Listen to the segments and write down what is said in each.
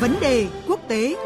Vấn đề quốc tế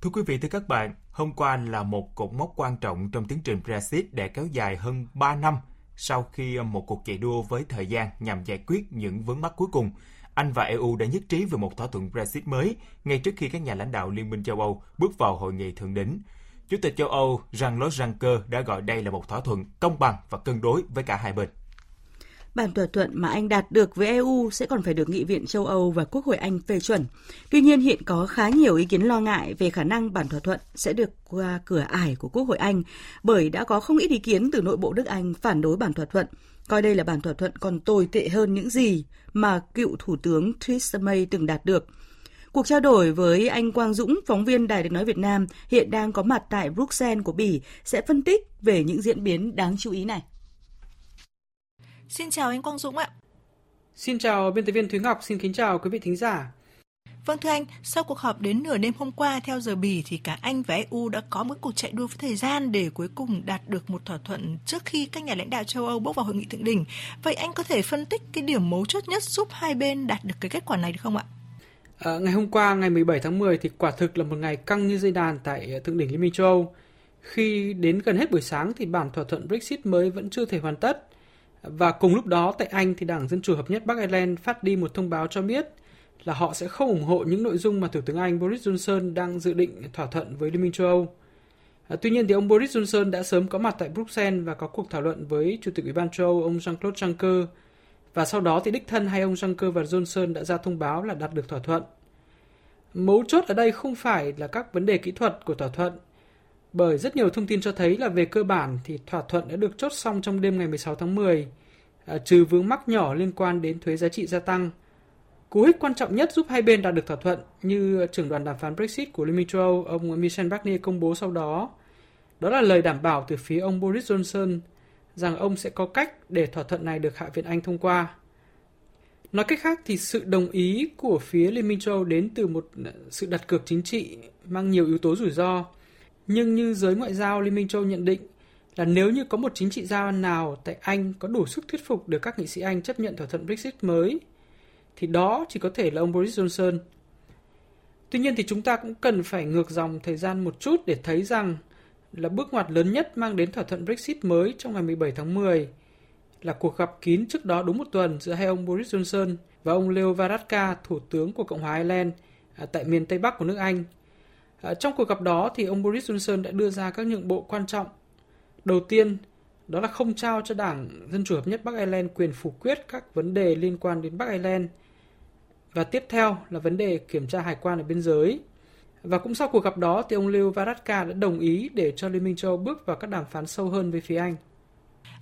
Thưa quý vị, thưa các bạn, hôm qua là một cột mốc quan trọng trong tiến trình Brexit đã kéo dài hơn 3 năm sau khi một cuộc chạy đua với thời gian nhằm giải quyết những vướng mắc cuối cùng. Anh và EU đã nhất trí về một thỏa thuận Brexit mới ngay trước khi các nhà lãnh đạo Liên minh châu Âu bước vào hội nghị thượng đỉnh. Chủ tịch châu Âu Jean-Claude Juncker đã gọi đây là một thỏa thuận công bằng và cân đối với cả hai bên. Bản thỏa thuận mà Anh đạt được với EU sẽ còn phải được Nghị viện châu Âu và Quốc hội Anh phê chuẩn. Tuy nhiên hiện có khá nhiều ý kiến lo ngại về khả năng bản thỏa thuận sẽ được qua cửa ải của Quốc hội Anh, bởi đã có không ít ý kiến từ nội bộ nước Anh phản đối bản thỏa thuận, coi đây là bản thỏa thuận còn tồi tệ hơn những gì mà cựu Thủ tướng Theresa May từng đạt được. Cuộc trao đổi với anh Quang Dũng, phóng viên Đài Tiếng Nói Việt Nam, hiện đang có mặt tại Bruxelles của Bỉ, sẽ phân tích về những diễn biến đáng chú ý này. Xin chào anh Quang Dũng ạ. Xin chào biên tập viên Thúy Ngọc, xin kính chào quý vị thính giả. Vâng thưa anh, sau cuộc họp đến nửa đêm hôm qua theo giờ Bỉ thì cả Anh và EU đã có một cuộc chạy đua với thời gian để cuối cùng đạt được một thỏa thuận trước khi các nhà lãnh đạo châu Âu bước vào hội nghị thượng đỉnh. Vậy anh có thể phân tích cái điểm mấu chốt nhất giúp hai bên đạt được cái kết quả này được không ạ? À, ngày hôm qua, ngày 17 tháng 10 thì quả thực là một ngày căng như dây đàn tại thượng đỉnh Liên minh châu Âu. Khi đến gần hết buổi sáng thì bản thỏa thuận Brexit mới vẫn chưa thể hoàn tất và cùng lúc đó tại Anh thì Đảng Dân Chủ Hợp nhất Bắc Ireland phát đi một thông báo cho biết là họ sẽ không ủng hộ những nội dung mà Thủ tướng Anh Boris Johnson đang dự định thỏa thuận với Liên minh châu Âu. À, tuy nhiên thì ông Boris Johnson đã sớm có mặt tại Bruxelles và có cuộc thảo luận với Chủ tịch Ủy ban châu Âu ông Jean-Claude Juncker và sau đó thì đích thân hai ông Juncker và Johnson đã ra thông báo là đạt được thỏa thuận. Mấu chốt ở đây không phải là các vấn đề kỹ thuật của thỏa thuận bởi rất nhiều thông tin cho thấy là về cơ bản thì thỏa thuận đã được chốt xong trong đêm ngày 16 tháng 10, à, trừ vướng mắc nhỏ liên quan đến thuế giá trị gia tăng. Cú hích quan trọng nhất giúp hai bên đạt được thỏa thuận như trưởng đoàn đàm phán Brexit của Liên minh châu Âu ông Michel Barnier công bố sau đó. Đó là lời đảm bảo từ phía ông Boris Johnson rằng ông sẽ có cách để thỏa thuận này được Hạ viện Anh thông qua. Nói cách khác thì sự đồng ý của phía Liên minh châu Âu đến từ một à, sự đặt cược chính trị mang nhiều yếu tố rủi ro nhưng như giới ngoại giao Liên minh châu nhận định là nếu như có một chính trị gia nào tại Anh có đủ sức thuyết phục được các nghị sĩ Anh chấp nhận thỏa thuận Brexit mới, thì đó chỉ có thể là ông Boris Johnson. Tuy nhiên thì chúng ta cũng cần phải ngược dòng thời gian một chút để thấy rằng là bước ngoặt lớn nhất mang đến thỏa thuận Brexit mới trong ngày 17 tháng 10 là cuộc gặp kín trước đó đúng một tuần giữa hai ông Boris Johnson và ông Leo Varadkar, thủ tướng của Cộng hòa Ireland à, tại miền Tây Bắc của nước Anh – À, trong cuộc gặp đó thì ông Boris Johnson đã đưa ra các nhượng bộ quan trọng. Đầu tiên, đó là không trao cho Đảng Dân Chủ Hợp nhất Bắc Ireland quyền phủ quyết các vấn đề liên quan đến Bắc Ireland. Và tiếp theo là vấn đề kiểm tra hải quan ở biên giới. Và cũng sau cuộc gặp đó thì ông Leo Varadkar đã đồng ý để cho Liên minh châu Âu bước vào các đàm phán sâu hơn với phía Anh.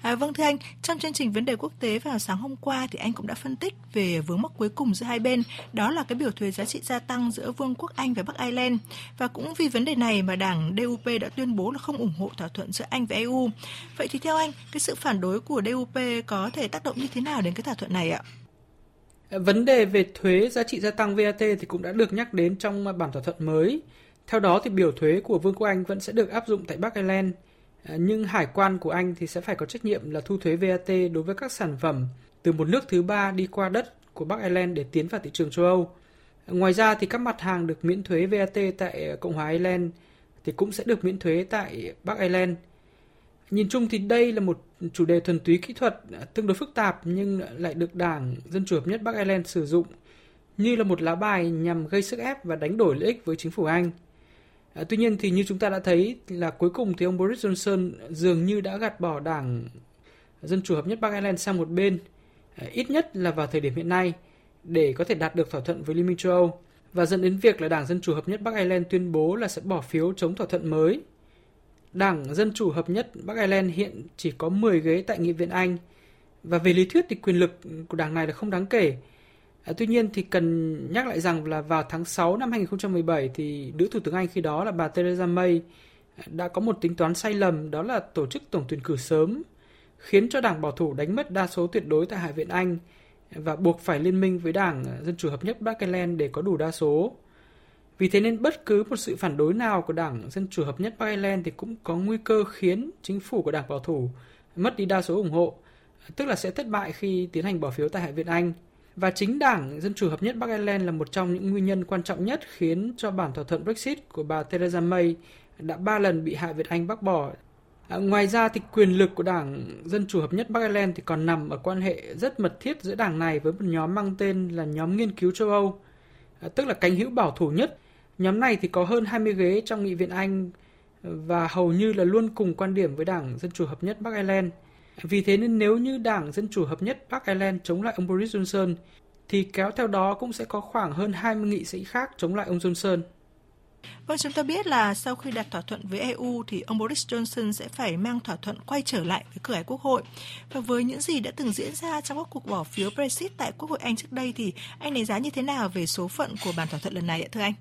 À, vâng thưa anh, trong chương trình vấn đề quốc tế vào sáng hôm qua thì anh cũng đã phân tích về vướng mắc cuối cùng giữa hai bên, đó là cái biểu thuế giá trị gia tăng giữa Vương quốc Anh và Bắc Ireland. Và cũng vì vấn đề này mà đảng DUP đã tuyên bố là không ủng hộ thỏa thuận giữa Anh và EU. Vậy thì theo anh, cái sự phản đối của DUP có thể tác động như thế nào đến cái thỏa thuận này ạ? Vấn đề về thuế giá trị gia tăng VAT thì cũng đã được nhắc đến trong bản thỏa thuận mới. Theo đó thì biểu thuế của Vương quốc Anh vẫn sẽ được áp dụng tại Bắc Ireland – Ờ, nhưng hải quan của Anh thì sẽ phải có trách nhiệm là thu thuế VAT đối với các sản phẩm từ một nước thứ ba đi qua đất của Bắc Ireland để tiến vào thị trường châu Âu. Ờ, ngoài ra thì các mặt hàng được miễn thuế VAT tại ờ, Cộng hòa Ireland thì cũng sẽ được miễn thuế tại Bắc Ireland. Nhìn chung thì đây là một chủ đề thuần túy kỹ thuật tương đối phức tạp nhưng lại được Đảng Dân chủ hợp nhất Bắc Ireland sử dụng như là một lá bài nhằm gây sức ép và đánh đổi lợi ích với chính phủ Anh. À, tuy nhiên thì như chúng ta đã thấy là cuối cùng thì ông Boris Johnson dường như đã gạt bỏ đảng Dân chủ hợp nhất Bắc Ireland sang một bên, à, ít nhất là vào thời điểm hiện nay, để có thể đạt được thỏa thuận với Liên minh châu Âu. Và dẫn đến việc là Đảng Dân chủ hợp nhất Bắc Ireland tuyên bố là sẽ bỏ phiếu chống thỏa thuận mới. Đảng Dân chủ hợp nhất Bắc Ireland hiện chỉ có 10 ghế tại Nghị viện Anh. Và về lý thuyết thì quyền lực của đảng này là không đáng kể. À, tuy nhiên thì cần nhắc lại rằng là vào tháng 6 năm 2017 thì nữ thủ tướng Anh khi đó là bà Theresa May à, đã có một tính toán sai lầm đó là tổ chức tổng tuyển cử sớm khiến cho đảng bảo thủ đánh mất đa số tuyệt đối tại Hạ viện Anh và buộc phải liên minh với Đảng à, Dân Chủ Hợp nhất Bắc Ireland để có đủ đa số. Vì thế nên bất cứ một sự phản đối nào của Đảng Dân Chủ Hợp nhất Bắc Ireland thì cũng có nguy cơ khiến chính phủ của Đảng Bảo thủ mất đi đa số ủng hộ, à, tức là sẽ thất bại khi tiến hành bỏ phiếu tại Hạ viện Anh. Và chính Đảng Dân Chủ Hợp nhất Bắc Ireland là một trong những nguyên nhân quan trọng nhất khiến cho bản thỏa thuận Brexit của bà Theresa May đã ba lần bị Hạ viện Anh bác bỏ. À, ngoài ra thì quyền lực của Đảng Dân Chủ Hợp nhất Bắc Ireland thì còn nằm ở quan hệ rất mật thiết giữa đảng này với một nhóm mang tên là nhóm nghiên cứu châu Âu, à, tức là cánh hữu bảo thủ nhất. Nhóm này thì có hơn 20 ghế trong Nghị viện Anh và hầu như là luôn cùng quan điểm với Đảng Dân Chủ Hợp nhất Bắc Ireland. Vì thế nên nếu như Đảng Dân Chủ Hợp nhất Bắc Ireland chống lại ông Boris Johnson, thì kéo theo đó cũng sẽ có khoảng hơn 20 nghị sĩ khác chống lại ông Johnson. Vâng, chúng ta biết là sau khi đạt thỏa thuận với EU thì ông Boris Johnson sẽ phải mang thỏa thuận quay trở lại với cửa ải quốc hội. Và với những gì đã từng diễn ra trong các cuộc bỏ phiếu Brexit tại Quốc hội Anh trước đây thì anh đánh giá như thế nào về số phận của bản thỏa thuận lần này ạ thưa anh?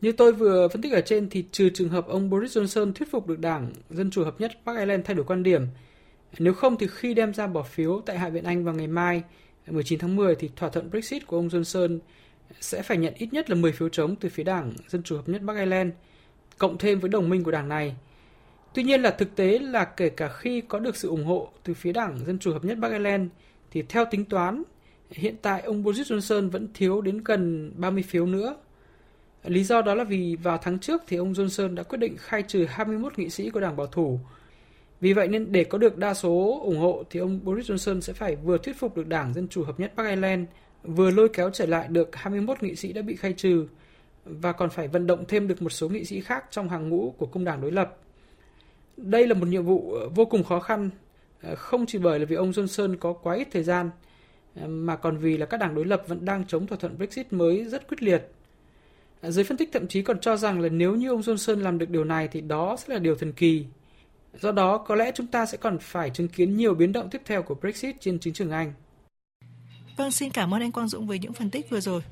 Như tôi vừa phân tích ở trên thì trừ trường hợp ông Boris Johnson thuyết phục được Đảng Dân Chủ Hợp nhất Bắc Ireland thay đổi quan điểm, nếu không thì khi đem ra bỏ phiếu tại Hạ viện Anh vào ngày mai 19 tháng 10 thì thỏa thuận Brexit của ông Johnson sẽ phải nhận ít nhất là 10 phiếu chống từ phía Đảng Dân Chủ Hợp nhất Bắc Ireland, cộng thêm với đồng minh của đảng này. Tuy nhiên là thực tế là kể cả khi có được sự ủng hộ từ phía Đảng Dân Chủ Hợp nhất Bắc Ireland, thì theo tính toán, hiện tại ông Boris Johnson vẫn thiếu đến gần 30 phiếu nữa. Lý do đó là vì vào tháng trước thì ông Johnson đã quyết định khai trừ 21 nghị sĩ của Đảng Bảo thủ. Vì vậy nên để có được đa số ủng hộ thì ông Boris Johnson sẽ phải vừa thuyết phục được Đảng Dân Chủ Hợp nhất Bắc Ireland – vừa lôi kéo trở lại được 21 nghị sĩ đã bị khai trừ và còn phải vận động thêm được một số nghị sĩ khác trong hàng ngũ của công đảng đối lập. Đây là một nhiệm vụ ờ, vô cùng khó khăn, ờ, không chỉ bởi là vì ông Johnson có quá ít thời gian, ờ, mà còn vì là các đảng đối lập vẫn đang chống thỏa thuận Brexit mới rất quyết liệt. Giới phân tích thậm chí còn cho rằng là nếu như ông Johnson làm được điều này thì đó sẽ là điều thần kỳ. Do đó, có lẽ chúng ta sẽ còn phải chứng kiến nhiều biến động tiếp theo của Brexit trên chính trường Anh. Vâng, xin cảm ơn anh Quang Dũng với những phân tích vừa rồi.